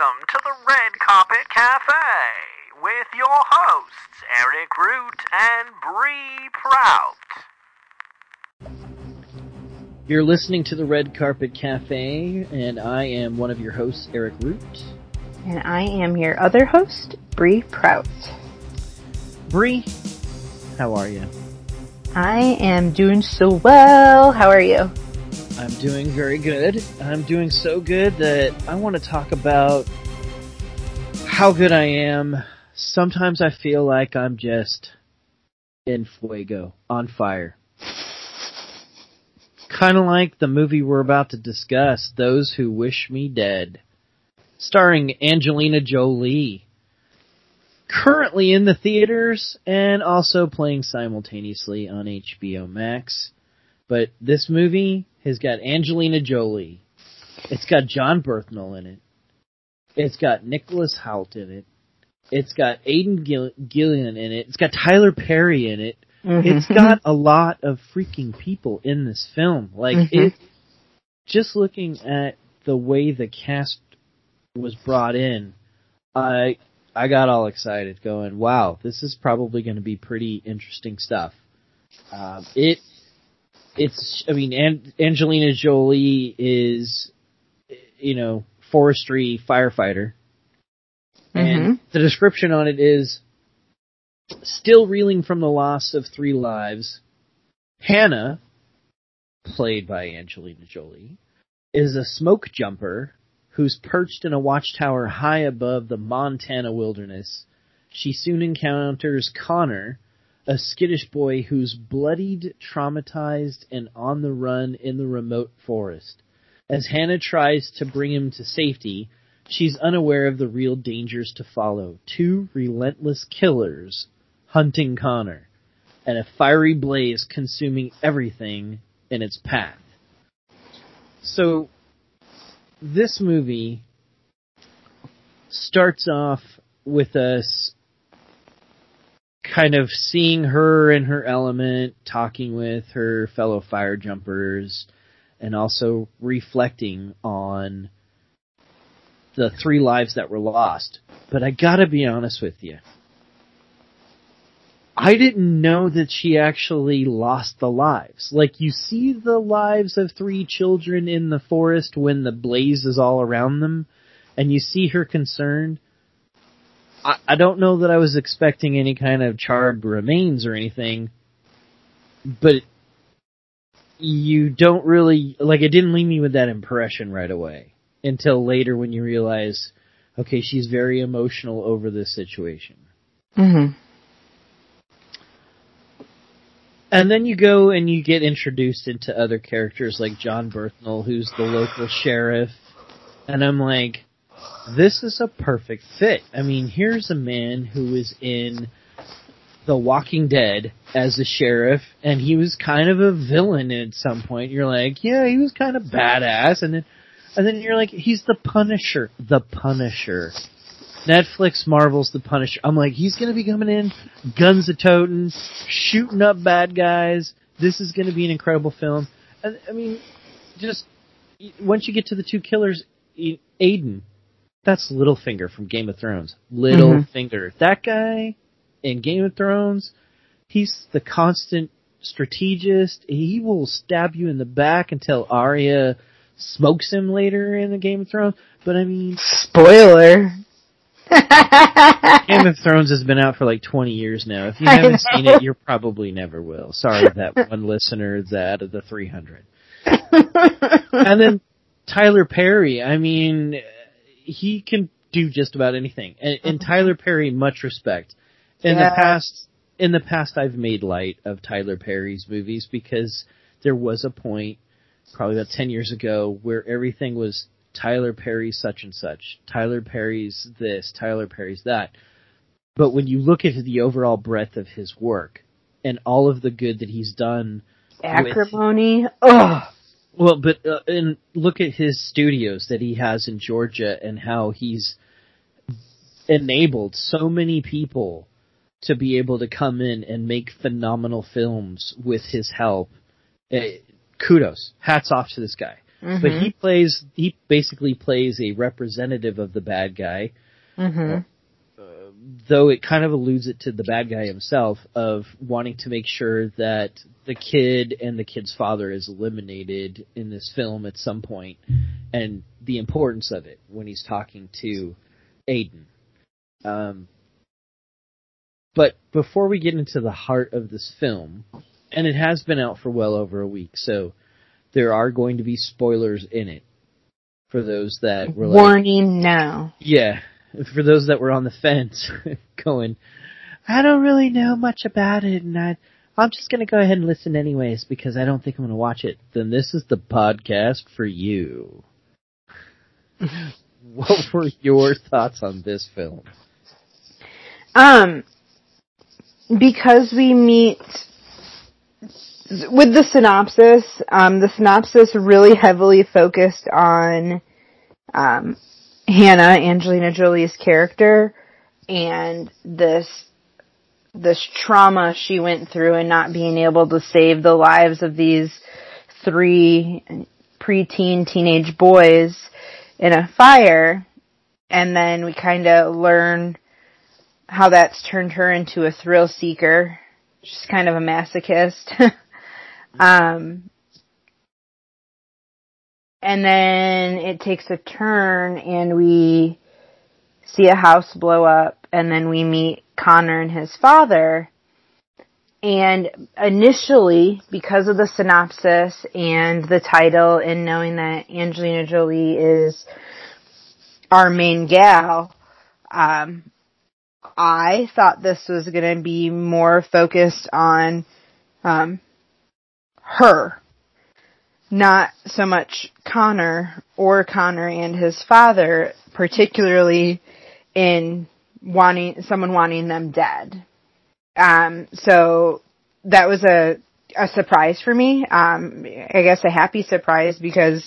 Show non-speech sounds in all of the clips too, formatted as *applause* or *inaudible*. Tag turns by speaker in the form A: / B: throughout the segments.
A: Welcome to the Red Carpet Cafe with your hosts, Eric Root and Bree Prout.
B: You're listening to the Red Carpet Cafe, and I am one of your hosts, Eric Root.
C: And I am your other host, Bree Prout.
B: Bree, how are you?
C: I am doing so well. How are you?
B: I'm doing very good. I'm doing so good that I want to talk about how good I am. Sometimes I feel like I'm just in fuego, on fire. Kind of like the movie we're about to discuss, Those Who Wish Me Dead, starring Angelina Jolie. Currently in the theaters and also playing simultaneously on HBO Max. But this movie has got Angelina Jolie. It's got John Bernthal in it. It's got Nicholas Hoult in it. It's got Aidan Gill- Gillen in it. It's got Tyler Perry in it.
C: Mm-hmm.
B: It's got a lot of freaking people in this film. Like
C: Mhm.
B: it just looking at the way the cast was brought in, I I got all excited going, wow, this is probably going to be pretty interesting stuff. Um, it it's I mean An- Angelina Jolie is you know forestry firefighter and mm-hmm. the description on it is still reeling from the loss of three lives. Hannah, played by Angelina Jolie, is a smoke jumper who's perched in a watchtower high above the Montana wilderness. She soon encounters Connor, a skittish boy who's bloodied, traumatized, and on the run in the remote forest. As Hannah tries to bring him to safety, she's unaware of the real dangers to follow. Two relentless killers hunting Connor, and a fiery blaze consuming everything in its path. So, this movie starts off with us kind of seeing her in her element, talking with her fellow fire jumpers, and also reflecting on the three lives that were lost. But I gotta be honest with you. I didn't know that she actually lost the lives. Like you see the lives of three children in the forest when the blaze is all around them, and you see her concerned. I, I don't know that I was expecting any kind of charred remains or anything, but you don't really like. It didn't leave me with that impression right away until later when you realize, okay, she's very emotional over this situation.
C: Mm-hmm.
B: And then you go and you get introduced into other characters like John Bernthal, who's the local sheriff. And I'm like, this is a perfect fit. I mean, here's a man who is in The Walking Dead as a sheriff, and he was kind of a villain at some point. You're like, yeah, he was kind of badass, and then, and then you're like, he's the Punisher. The Punisher. Netflix Marvel's The Punisher. I'm like, he's gonna be coming in, guns a toting, shooting up bad guys. This is gonna be an incredible film. And I mean, just once you get to the two killers, Aidan, that's Littlefinger from Game of Thrones. Littlefinger. Mm-hmm. That guy in Game of Thrones, he's the constant strategist. He will stab you in the back until Arya smokes him later in the Game of Thrones. But I mean,
C: Spoiler. *laughs*
B: Game of Thrones has been out for like 20 years now. If you haven't seen it, you probably never will. Sorry that one listener that of the 300. *laughs* And then Tyler Perry, I mean, he can do just about anything. And, and mm-hmm. Tyler Perry, much respect. In
C: Yeah.
B: the past, in the past I've made light of Tyler Perry's movies because there was a point, probably about 10 years ago, where everything was Tyler Perry such and such, Tyler Perry's this, Tyler Perry's that. But when you look at the overall breadth of his work and all of the good that he's done,
C: Acrimony. Ugh.
B: Well, but uh, and look at his studios that he has in Georgia and how he's enabled so many people to be able to come in and make phenomenal films with his help. Uh, kudos, hats off to this guy.
C: Mm-hmm.
B: But he plays, he basically plays a representative of the bad guy,
C: hmm
B: though it kind of alludes it to the bad guy himself of wanting to make sure that the kid and the kid's father is eliminated in this film at some point and the importance of it when he's talking to Aidan. Um, but before we get into the heart of this film, and it has been out for well over a week, so there are going to be spoilers in it for those that were like,
C: Warning now.
B: yeah, *laughs* for those that were on the fence, *laughs* going, I don't really know much about it, and I, I'm just gonna go ahead and listen anyways because I don't think I'm gonna watch it. Then this is the podcast for you. *laughs* what were your thoughts on this film?
C: Um, because we meet with the synopsis, um, the synopsis really heavily focused on um, Hannah, Angelina Jolie's character, and this this trauma she went through and not being able to save the lives of these three preteen teenage boys in a fire, and then we kind of learn how that's turned her into a thrill seeker. She's kind of a masochist. *laughs* um, and then it takes a turn and we see a house blow up and then we meet Connor and his father. And initially, because of the synopsis and the title and knowing that Angelina Jolie is our main gal, um, I thought this was going to be more focused on um, her, not so much Connor or Connor and his father, particularly in wanting someone wanting them dead. Um, so that was a a surprise for me. Um, I guess a happy surprise because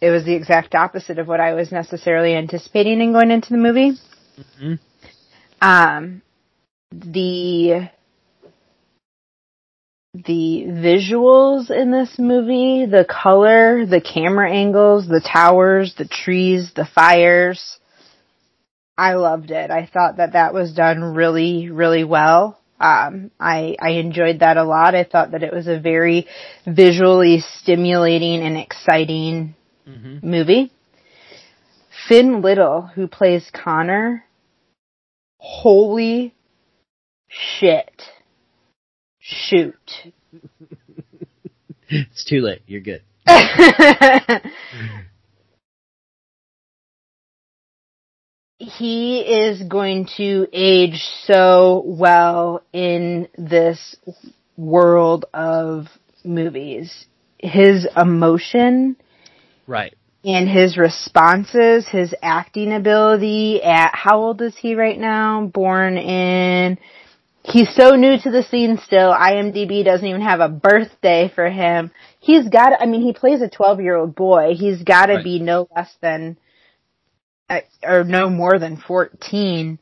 C: it was the exact opposite of what I was necessarily anticipating in going into the movie.
B: Mhm.
C: Um, the the visuals in this movie, the color, the camera angles, the towers, the trees, the fires. I loved it. I thought that that was done really, really well. Um, I, I enjoyed that a lot. I thought that it was a very visually stimulating and exciting
B: Mm-hmm.
C: movie. Finn Little, who plays Connor, holy shit. Shoot. *laughs*
B: It's too late. You're good. *laughs*
C: he is going to age so well in this world of movies. His emotion
B: Right.
C: and his responses, his acting ability at how old is he right now? Born in He's so new to the scene still. IMDb doesn't even have a birthday for him. He's got I mean he plays a 12-year-old boy. He's got to
B: Right.
C: be no less than uh, or no more than 14.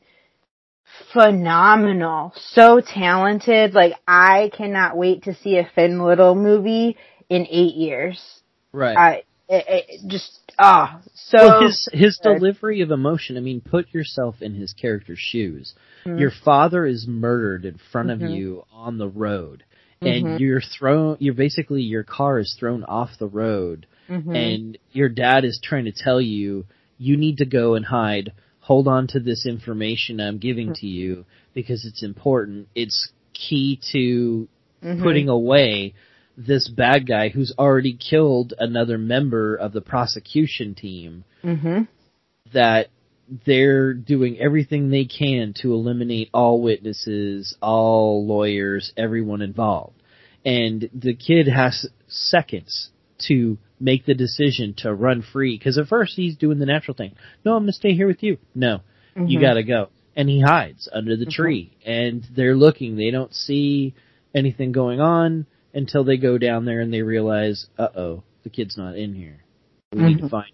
C: Phenomenal. So talented. Like I cannot wait to see a Finn Little movie in 8 years.
B: Right.
C: I it, it just ah so
B: well, his his
C: good.
B: delivery of emotion. I mean, put yourself in his character's shoes.
C: Mhm.
B: Your father is murdered in front of
C: Mhm.
B: you on the road, and
C: Mhm.
B: you're thrown. You're basically your car is thrown off the road,
C: Mhm.
B: and your dad is trying to tell you you need to go and hide. Hold on to this information I'm giving to you because it's important. It's key to
C: Mhm.
B: putting away this bad guy who's already killed another member of the prosecution team
C: Mhm.
B: that they're doing everything they can to eliminate all witnesses, all lawyers, everyone involved. And the kid has seconds to make the decision to run free because at first he's doing the natural thing. No, I'm going to stay here with you. No, you
C: Mhm.
B: got to go. And he hides under the
C: Mhm.
B: tree and they're looking. They don't see anything going on until they go down there and they realize, uh oh, the kid's not in here. We need to
C: Mhm.
B: find.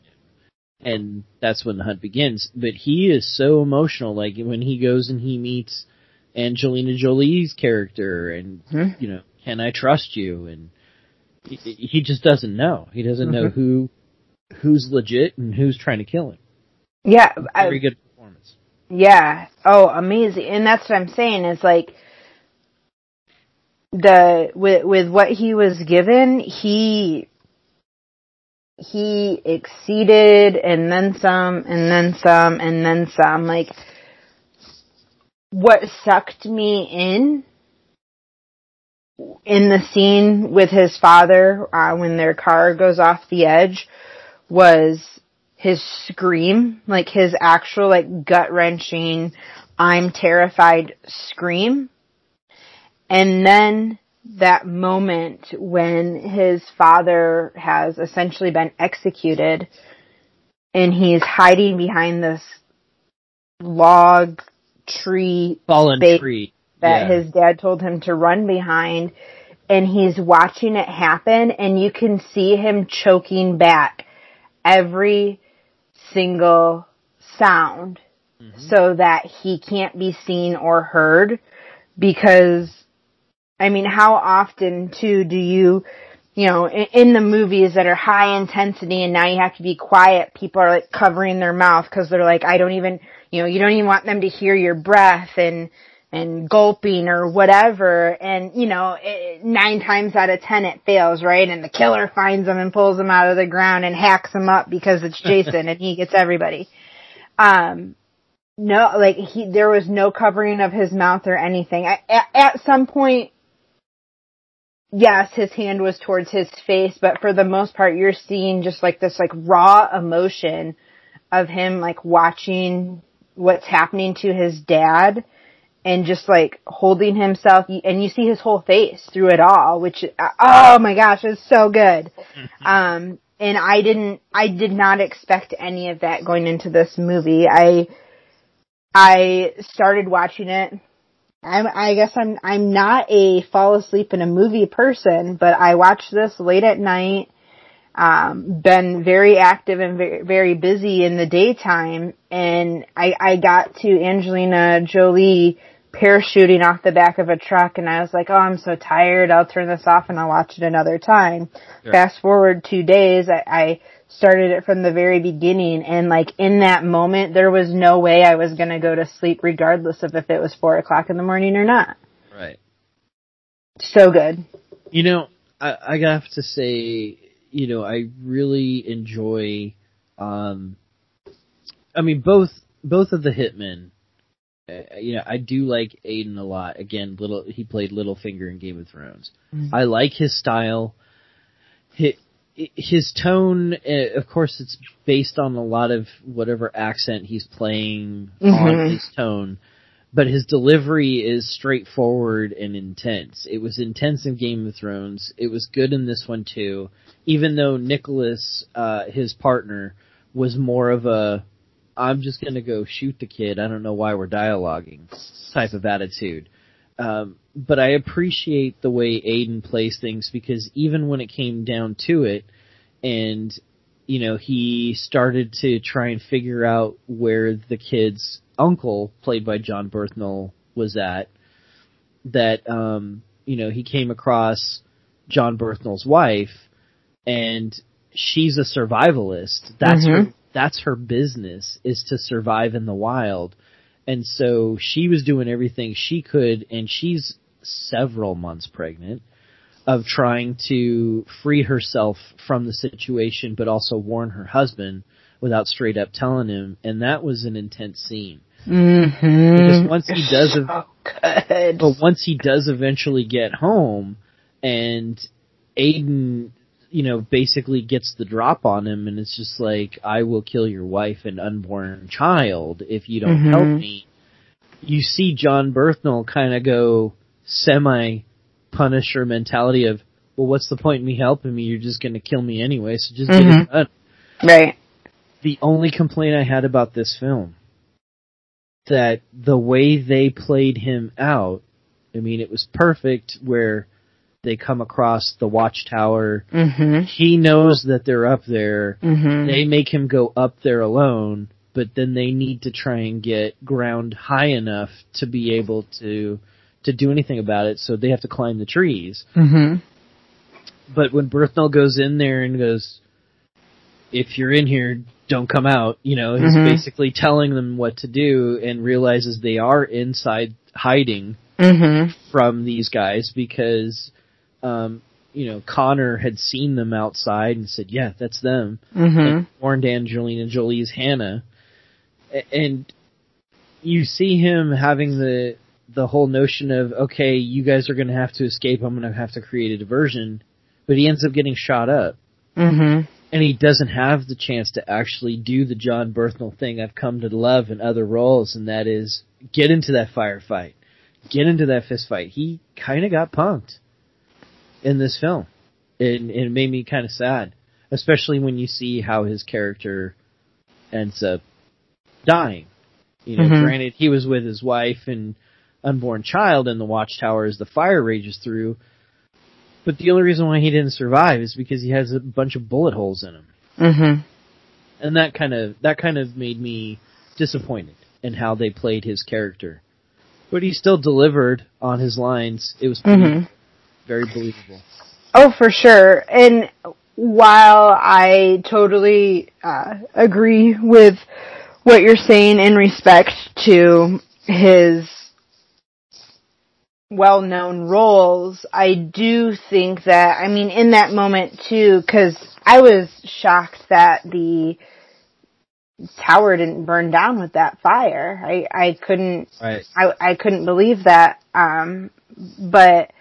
B: And that's when the hunt begins. But he is so emotional, like when he goes and he meets Angelina Jolie's character and,
C: Mhm.
B: you know, can I trust you? And He, he just doesn't know. He doesn't know
C: Mhm.
B: who who's legit and who's trying to kill him.
C: Yeah, I,
B: Very good performance.
C: Yeah. Oh, amazing. And that's what I'm saying is like the with with what he was given, he he exceeded and then some and then some and then some. Like what sucked me in in the scene with his father uh, when their car goes off the edge was his scream, like his actual like gut wrenching, I'm terrified scream. And then that moment when his father has essentially been executed and he's hiding behind this log tree
B: Fallen tree.
C: that
B: Yeah.
C: his dad told him to run behind and he's watching it happen and you can see him choking back every single sound mm-hmm. so that he can't be seen or heard because I mean how often too do you you know in, in the movies that are high intensity and now you have to be quiet people are like covering their mouth cuz they're like I don't even you know you don't even want them to hear your breath and and gulping or whatever. And you know it, nine times out of ten it fails right? And the killer finds them and pulls them out of the ground and hacks them up because it's *laughs* jason and he gets everybody. Um no like he there was no covering of his mouth or anything. I, at, at some point yes his hand was towards his face but for the most part you're seeing just like this like raw emotion of him like watching what's happening to his dad and just like holding himself and you see his whole face through it all which oh my gosh it's so good. Um and i didn't i did not expect any of that going into this movie. I i started watching it I'm, I guess I'm I'm not a fall asleep in a movie person, but I watched this late at night. Um, been very active and very, very busy in the daytime, and I I got to Angelina Jolie parachuting off the back of a truck, and I was like, oh, I'm so tired. I'll turn this off and I'll watch it another time.
B: Sure.
C: Fast forward two days, I, I started it from the very beginning, and like in that moment, there was no way I was gonna go to sleep, regardless of if it was four o'clock in the morning or not.
B: Right.
C: So good.
B: You know, I, I have to say, you know, I really enjoy, um, I mean, both, both of the Hitmen, uh, you know, I do like Aidan a lot. Again, little, he played Littlefinger in Game of Thrones.
C: Mhm.
B: I like his style. His, his tone, uh, of course, it's based on a lot of whatever accent he's playing on
C: Mhm.
B: his tone but his delivery is straightforward and intense. It was intense in Game of Thrones. It was good in this one too. Even though Nicholas, uh, his partner, was more of a, I'm just gonna go shoot the kid. I don't know why we're dialoguing type of attitude. Um, but I appreciate the way Aidan plays things because even when it came down to it, and you know he started to try and figure out where the kid's uncle, played by John Berthnell, was at. That um, you know he came across John Berthnell's wife, and she's a survivalist. That's her. That's her business is to survive in the wild. And so she was doing everything she could, and she's several months pregnant, of trying to free herself from the situation, but also warn her husband without straight up telling him. And that was an intense scene.
C: Mm-hmm.
B: Because once he does
C: so
B: ev-
C: good.
B: But once he does eventually get home, and Aidan, you know, basically gets the drop on him, and it's just like, I will kill your wife and unborn child if you don't
C: Mhm.
B: help me. You see John Berthnell kind of go semi Punisher mentality of, well, what's the point in me helping me? You're just going to kill me anyway, so just get it
C: Mhm.
B: done.
C: right.
B: The only complaint I had about this film that the way they played him out, I mean, it was perfect where they come across the watchtower.
C: Mm-hmm.
B: He knows that they're up there.
C: Mm-hmm.
B: They make him go up there alone, but then they need to try and get ground high enough to be able to to do anything about it. So they have to climb the trees.
C: mm-hmm.
B: but when Berthnell goes in there and goes, if you're in here, don't come out, you know, he's
C: Mhm.
B: basically telling them what to do and realizes they are inside hiding
C: Mhm.
B: from these guys because, um, you know, Connor had seen them outside and said, yeah, that's them.
C: Mhm.
B: and warned Angelina Jolie's Hannah, and you see him having the the whole notion of okay, you guys are going to have to escape. I'm going to have to create a diversion, but he ends up getting shot up,
C: Mhm.
B: and he doesn't have the chance to actually do the John Berthnell thing I've come to love in other roles, and that is get into that firefight, get into that fist fight. He kind of got punked in this film, and, and it made me kind of sad, especially when you see how his character ends up dying. You know,
C: Mhm.
B: granted he was with his wife and unborn child in the watchtower as the fire rages through, but the only reason why he didn't survive is because he has a bunch of bullet holes in him
C: Mhm.
B: and that kind of that kind of made me disappointed in how they played his character. But he still delivered on his lines. It was pretty,
C: Mhm.
B: Very believable.
C: Oh, for sure. And while I totally uh, agree with what you're saying in respect to his well-known roles, I do think that, I mean, in that moment too, cause I was shocked that the tower didn't burn down with that fire. I, I couldn't,
B: Right.
C: I, I couldn't believe that. Um, but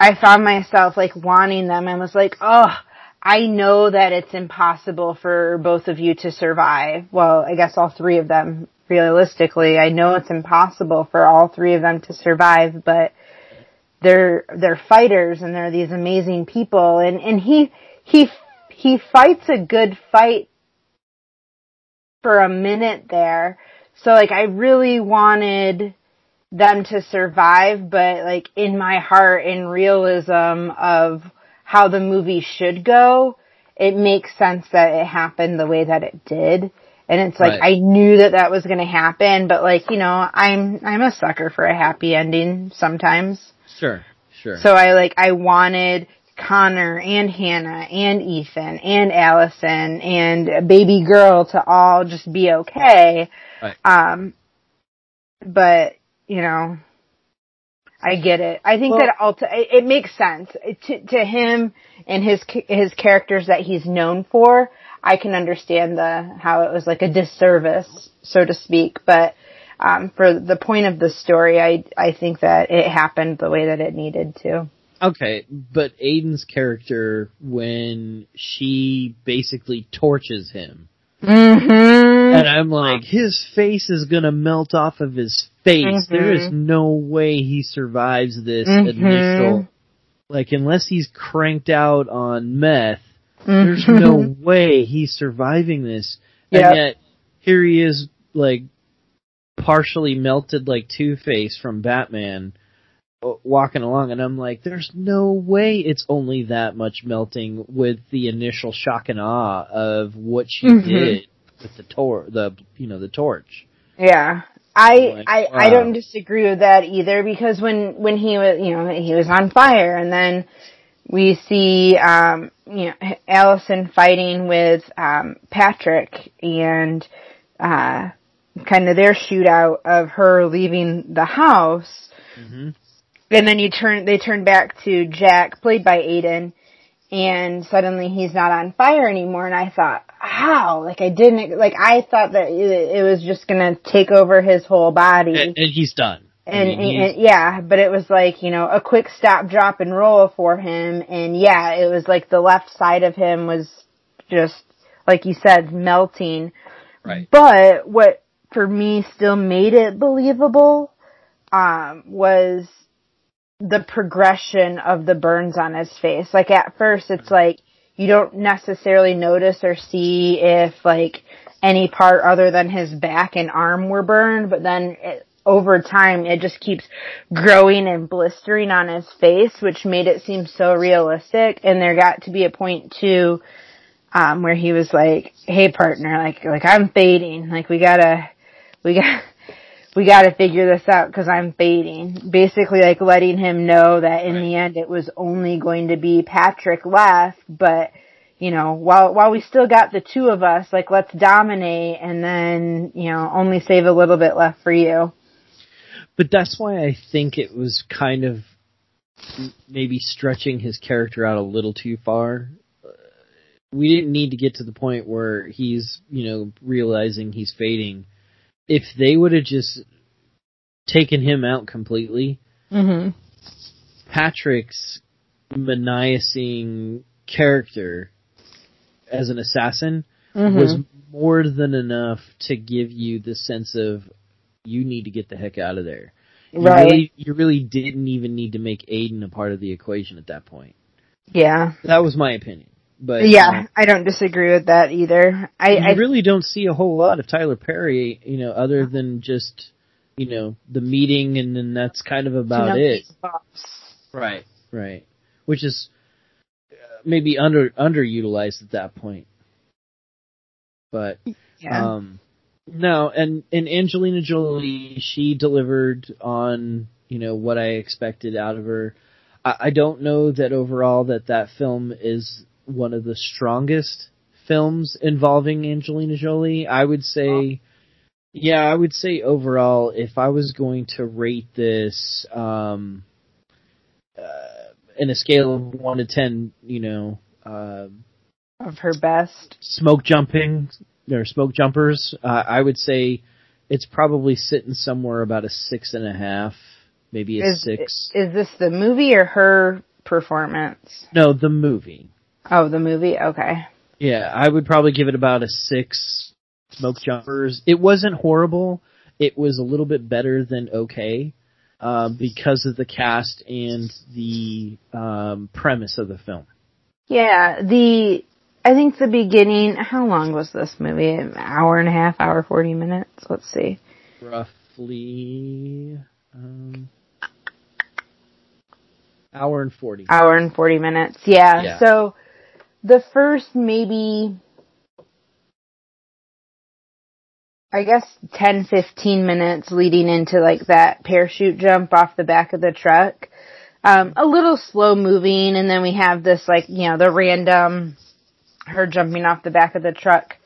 C: I found myself like wanting them and was like, oh, I know that it's impossible for both of you to survive. Well, I guess all three of them realistically. I know it's impossible for all three of them to survive, but they're, they're fighters and they're these amazing people and, and he, he, he fights a good fight for a minute there. So like I really wanted them to survive, but like in my heart, in realism of how the movie should go, it makes sense that it happened the way that it did. And it's like,
B: Right.
C: I knew that that was gonna happen, but like, you know, I'm, I'm a sucker for a happy ending sometimes.
B: Sure. Sure.
C: So I like, I wanted Connor and Hannah and Ethan and Allison and baby girl to all just be okay.
B: Right.
C: Um, but, you know, I get it. I think
B: Well-
C: that ulti- it, it makes sense to, to him and his, his characters that he's known for. I can understand the, how it was like a disservice, so to speak, but, um, for the point of the story, I, I think that it happened the way that it needed to.
B: okay, but Aidan's character when she basically torches him,
C: Mm-hmm.
B: And I'm like, his face is gonna melt off of his face.
C: Mhm.
B: There is no way he survives this
C: Mhm.
B: initial. Like, unless he's cranked out on meth, There's
C: Mm-hmm.
B: no way he's surviving this.
C: Yep.
B: And yet, here he is, like, partially melted like Two-Face from Batman, uh, walking along, and I'm like, there's no way it's only that much melting with the initial shock and awe of what she
C: Mhm.
B: did with the tor, the, you know, the torch.
C: Yeah. I,
B: Like,
C: I, I don't disagree with that either because when, when he was, you know, he was on fire and then we see, um, you know, Allison fighting with, um, Patrick and, uh, kind of their shootout of her leaving the house.
B: hmm
C: And then you turn, they turn back to Jack, played by Aidan, and suddenly he's not on fire anymore. And I thought, how? Like I didn't, like I thought that it, was just gonna take over his whole body.
B: And, and he's done.
C: And,
B: he's-
C: and yeah, but it was like, you know, a quick stop, drop and roll for him. And yeah, it was like the left side of him was just, like you said, melting.
B: right.
C: But what for me still made it believable, um, was the progression of the burns on his face. Like at first it's like you don't necessarily notice or see if like any part other than his back and arm were burned, but then it, over time it just keeps growing and blistering on his face, which made it seem so realistic. And there got to be a point too, um, where he was like, "Hey partner, like like I'm fading. Like we gotta, we got." We got to figure this out because I'm fading. Basically, like letting him know that in
B: Right.
C: the end it was only going to be Patrick left, but you know, while while we still got the two of us, like let's dominate and then you know only save a little bit left for you.
B: But that's why I think it was kind of maybe stretching his character out a little too far. We didn't need to get to the point where he's, you know, realizing he's fading. If they would have just taken him out completely,
C: Mm-hmm.
B: Patrick's menacing character as an assassin
C: Mm-hmm.
B: was more than enough to give you the sense of you need to get the heck out of there. You
C: right.
B: really, you really didn't even need to make Aidan a part of the equation at that point.
C: yeah.
B: That was my opinion. But
C: Yeah, I don't disagree with that either. I, I
B: really don't see a whole lot of Tyler Perry, you know, other than just you know the meeting, and then that's kind of about it. Right, right. Which is uh, maybe under underutilized at that point. But
C: Yeah.
B: um no, and and Angelina Jolie, she delivered on you know what I expected out of her. I, I don't know that overall that that film is one of the strongest films involving Angelina Jolie. I would say, yeah, I would say overall, if I was going to rate this, um, uh, in a scale of one to ten, you know, uh,
C: of her best.
B: smoke jumping or smoke jumpers, uh, I would say it's probably sitting somewhere about a six and a half, maybe a
C: Is
B: six.
C: is this the movie or her performance?
B: no, the movie.
C: Oh, the movie. Okay.
B: Yeah, I would probably give it about a six smoke jumpers. It wasn't horrible. It was a little bit better than okay, uh, because of the cast and the um, premise of the film.
C: Yeah, the I think the beginning. How long was this movie? An hour and a half, hour forty minutes. Let's see.
B: Roughly um, hour and forty.
C: Hour and forty minutes. Yeah.
B: Yeah.
C: So the first maybe. I guess 10, 15 minutes leading into like that parachute jump off the back of the truck. Um, a little slow moving and then we have this like, you know, the random her jumping off the back of the truck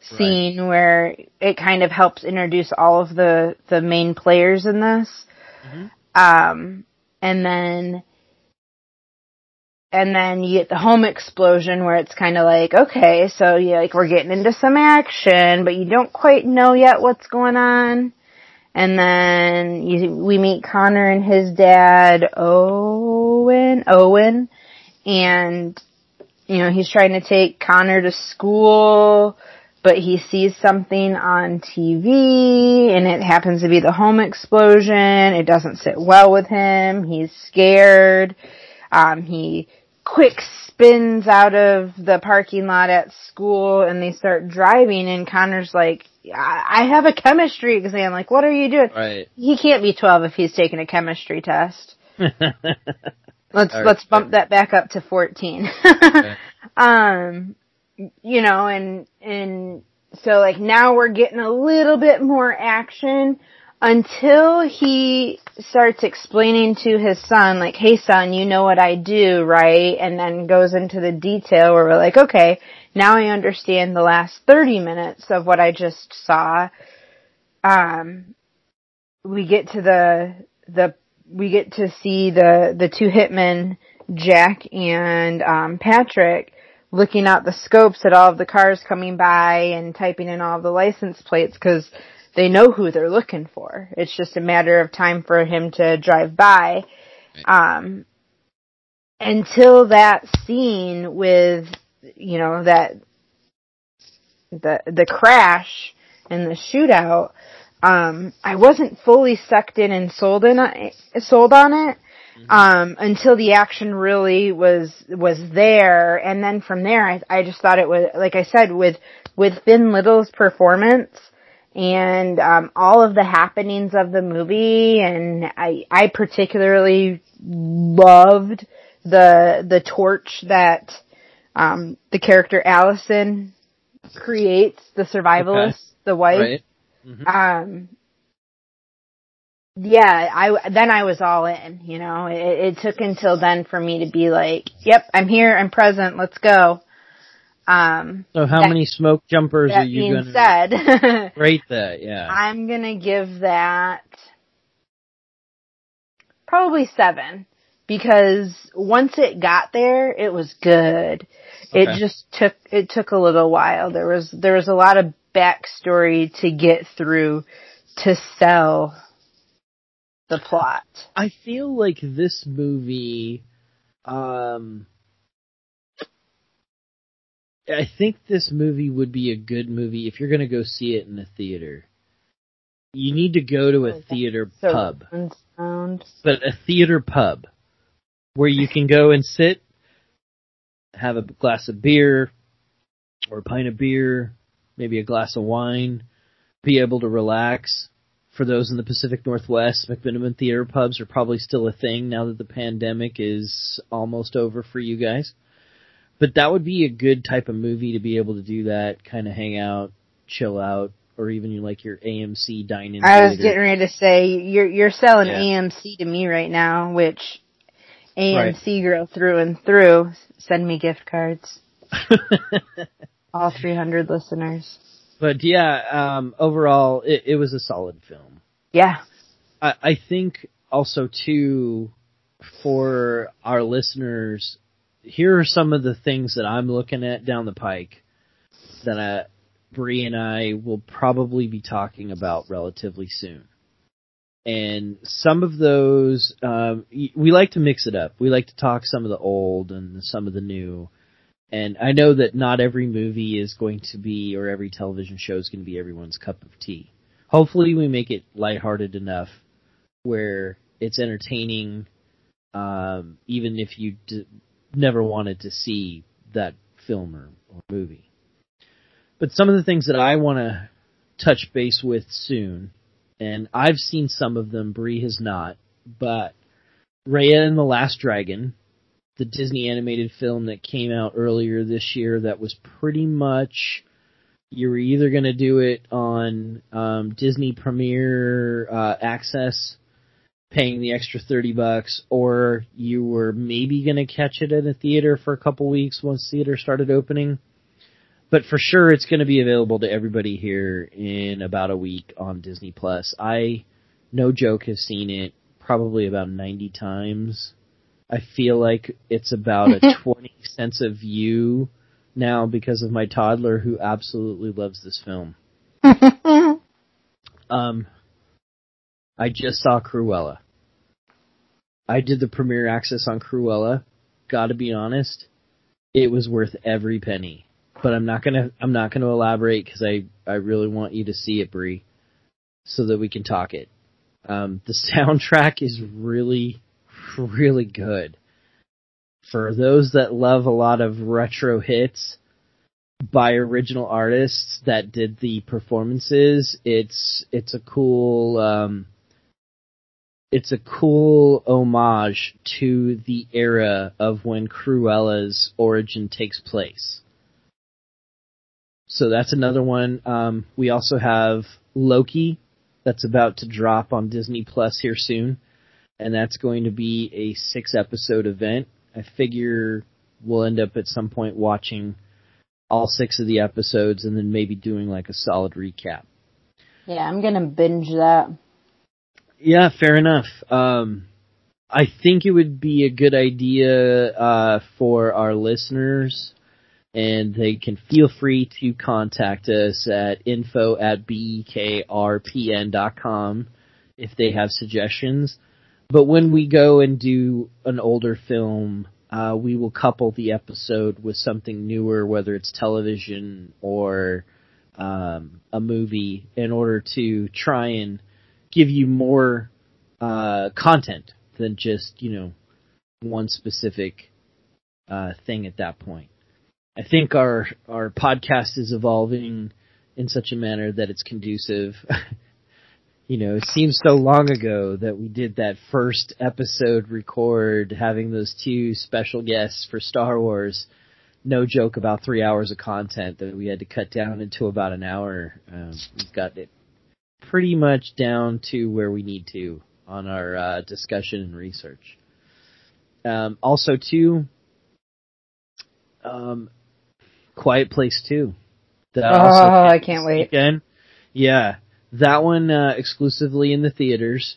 C: scene where it kind of helps introduce all of the, the main players in this.
B: Mhm.
C: Um, and then, and then you get the home explosion where it's kind of like, okay, so you like we're getting into some action, but you don't quite know yet what's going on. And then you, we meet Connor and his dad, Owen, Owen, and you know, he's trying to take Connor to school, but he sees something on TV and it happens to be the home explosion. It doesn't sit well with him. He's scared. Um, he quick spins out of the parking lot at school and they start driving and Connor's like, I have a chemistry exam. Like, what are you doing?
B: Right.
C: He can't be 12 if he's taking a chemistry test. *laughs* Let's
B: right,
C: let's bump that back up to 14.
B: Okay. *laughs*
C: um you know and and so like now we're getting a little bit more action until he starts explaining to his son like hey son you know what I do right? And then goes into the detail where we're like okay now I understand the last 30 minutes of what I just saw. Um we get to the the we get to see the the two hitmen Jack and um, Patrick looking out the scopes at all of the cars coming by and typing in all of the license plates because they know who they're looking for. It's just a matter of time for him to drive by. Um, until that scene with, you know, that the the crash and the shootout, um, I wasn't fully sucked in and sold in sold on it um, until the action really was was there, and then from there, I, I just thought it was like I said with with Finn Little's performance and um, all of the happenings of the movie, and I I particularly loved the the torch that um, the character Allison creates, the survivalist, the wife
B: right. Mhm.
C: um yeah, I then I was all in. You know, it, it took until then for me to be like, "Yep, I'm here. I'm present. Let's go." Um,
B: So how
C: that-
B: many smoke jumpers are you gonna
C: said, *laughs*
B: rate that? Yeah.
C: I'm gonna give that probably seven because once it got there, it was good. It just took it took a little while. There was there was a lot of backstory to get through to sell the plot.
B: I feel like this movie, um, I think this movie would be a good movie if you're going to go see it in a theater. You need to go to a theater
C: So
B: pub,
C: sound.
B: but a theater pub where you can go and sit, have a glass of beer or a pint of beer, maybe a glass of wine, be able to relax. For those in the Pacific Northwest, McMenamin theater pubs are probably still a thing now that the pandemic is almost over for you guys. But that would be a good type of movie to be able to do that, kind of hang out, chill out, or even you like your AMC dine-in.
C: I was getting ready to say you're you're selling
B: Yeah.
C: AMC to me right now, which AMC girl through and through. Send me gift cards. *laughs* All 300 listeners.
B: but yeah, um, overall, it, it was a solid film.
C: Yeah.
B: I, I think also too for our listeners, here are some of the things that I'm looking at down the pike that uh, Bree and I will probably be talking about relatively soon. And some of those, um, we like to mix it up. We like to talk some of the old and some of the new. And I know that not every movie is going to be, or every television show is going to be everyone's cup of tea. Hopefully we make it lighthearted enough where it's entertaining, um, even if you d- never wanted to see that film or, or movie. But some of the things that I want to touch base with soon, and I've seen some of them, Bree has not, but Raya and the Last Dragon, the Disney animated film that came out earlier this year that was pretty much you were either going to do it on um, Disney Premier uh, Access, paying the extra thirty bucks, or you were maybe going to catch it in a theater for a couple weeks once theater started opening. But for sure, it's going to be available to everybody here in about a week on Disney Plus. I, no joke, have seen it probably about ninety times. I feel like it's about a *laughs* twenty cents a view now because of my toddler who absolutely loves this film. *laughs* Um, I just saw Cruella. I did the premiere access on Cruella. Gotta be honest, it was worth every penny. But I'm not gonna I'm not gonna elaborate because I I really want you to see it, Bree, so that we can talk it. Um, the *laughs* soundtrack is really really good. For those that love a lot of retro hits by original artists that did the performances, it's it's a cool um, it's a cool homage to the era of when Cruella's origin takes place. So that's another one. Um, we also have Loki that's about to drop on Disney Plus here soon, and that's going to be a six episode event. I figure we'll end up at some point watching all six of the episodes and then maybe doing like a solid recap.
C: Yeah, I'm gonna binge that.
B: Yeah, fair enough. Um, I think it would be a good idea uh, for our listeners, and they can feel free to contact us at info at bekrpn.com if they have suggestions. But when we go and do an older film, uh, we will couple the episode with something newer, whether it's television or um, a movie, in order to try and give you more uh, content than just you know one specific uh, thing at that point. I think our our podcast is evolving in such a manner that it's conducive. *laughs* you know, it seems so long ago that we did that first episode record, having those two special guests for Star Wars. No joke about three hours of content that we had to cut down into about an hour. Um, we've got it pretty much down to where we need to on our uh, discussion and research. Um, also, too, um, Quiet Place Two.
C: That oh, I can't wait.
B: Again, yeah, that one uh, exclusively in the theaters.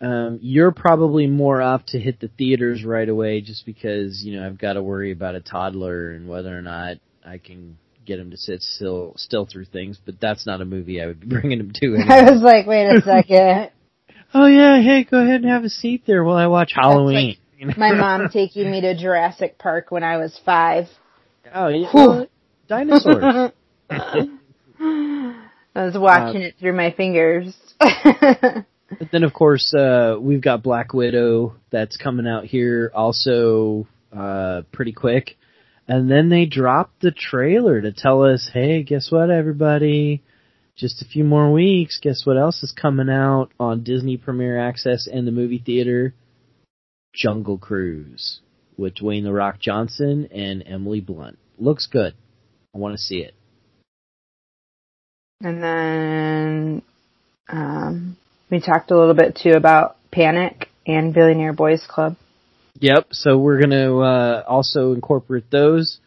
B: Um, you're probably more up to hit the theaters right away, just because you know I've got to worry about a toddler and whether or not I can get him to sit still still through things. But that's not a movie I would be *laughs* bringing him to. Anyway.
C: I was like, wait a *laughs* second.
B: oh yeah, hey, go ahead and have a seat there while I watch Halloween.
C: Like my *laughs* mom taking me to Jurassic Park when I was five.
B: Oh yeah, well, dinosaurs. I
C: was watching uh, it through my fingers.
B: But then, of course, uh, we've got Black Widow that's coming out here also uh, pretty quick. And then they dropped the trailer to tell us, hey, guess what, everybody? Just a few more weeks. Guess what else is coming out on Disney Premier Access and the movie theater? Jungle Cruise with Dwayne The Rock Johnson and Emily Blunt. Looks good. I want to see it.
C: And then um, we talked a little bit too about Panic and Billionaire Boys Club.
B: Yep. So we're going to uh, also incorporate those.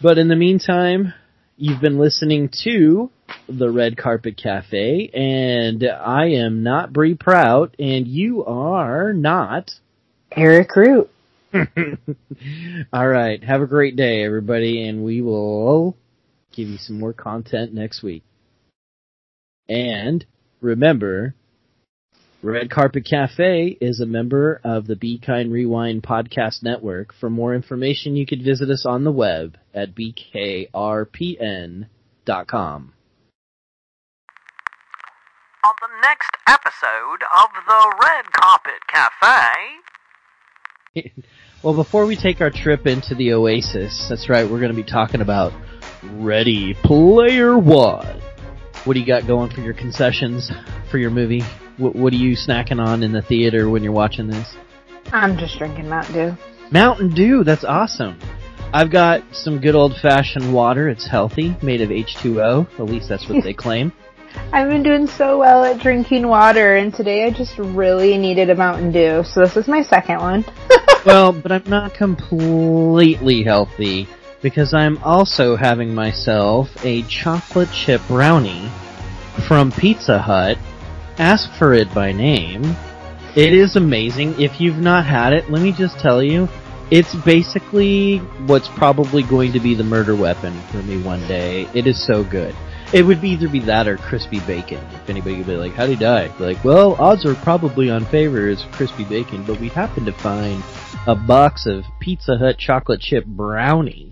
B: But in the meantime, you've been listening to the Red Carpet Cafe, and I am not Bree Prout, and you are not
C: Eric Root. *laughs*
B: All right. Have a great day, everybody, and we will give you some more content next week. And remember, Red Carpet Cafe is a member of the Be Kind Rewind podcast network. For more information, you could visit us on the web at bkrpn.com.
A: On the next episode of the Red Carpet Cafe. *laughs*
B: well, before we take our trip into the Oasis, that's right, we're going to be talking about Ready Player One. What do you got going for your concessions for your movie? What, what are you snacking on in the theater when you're watching this?
C: I'm just drinking Mountain Dew.
B: Mountain Dew, that's awesome. I've got some good old fashioned water. It's healthy, made of H2O. At least that's what they *laughs* claim.
C: I've been doing so well at drinking water, and today I just really needed a Mountain Dew, so this is my second one. *laughs*
B: well, but I'm not completely healthy because I'm also having myself a chocolate chip brownie from Pizza Hut ask for it by name. It is amazing. If you've not had it, let me just tell you, it's basically what's probably going to be the murder weapon for me one day. It is so good. It would either be that or crispy bacon. If anybody would be like, "How'd he die?" Like, well, odds are probably on favor as crispy bacon, but we happened to find a box of Pizza Hut chocolate chip brownie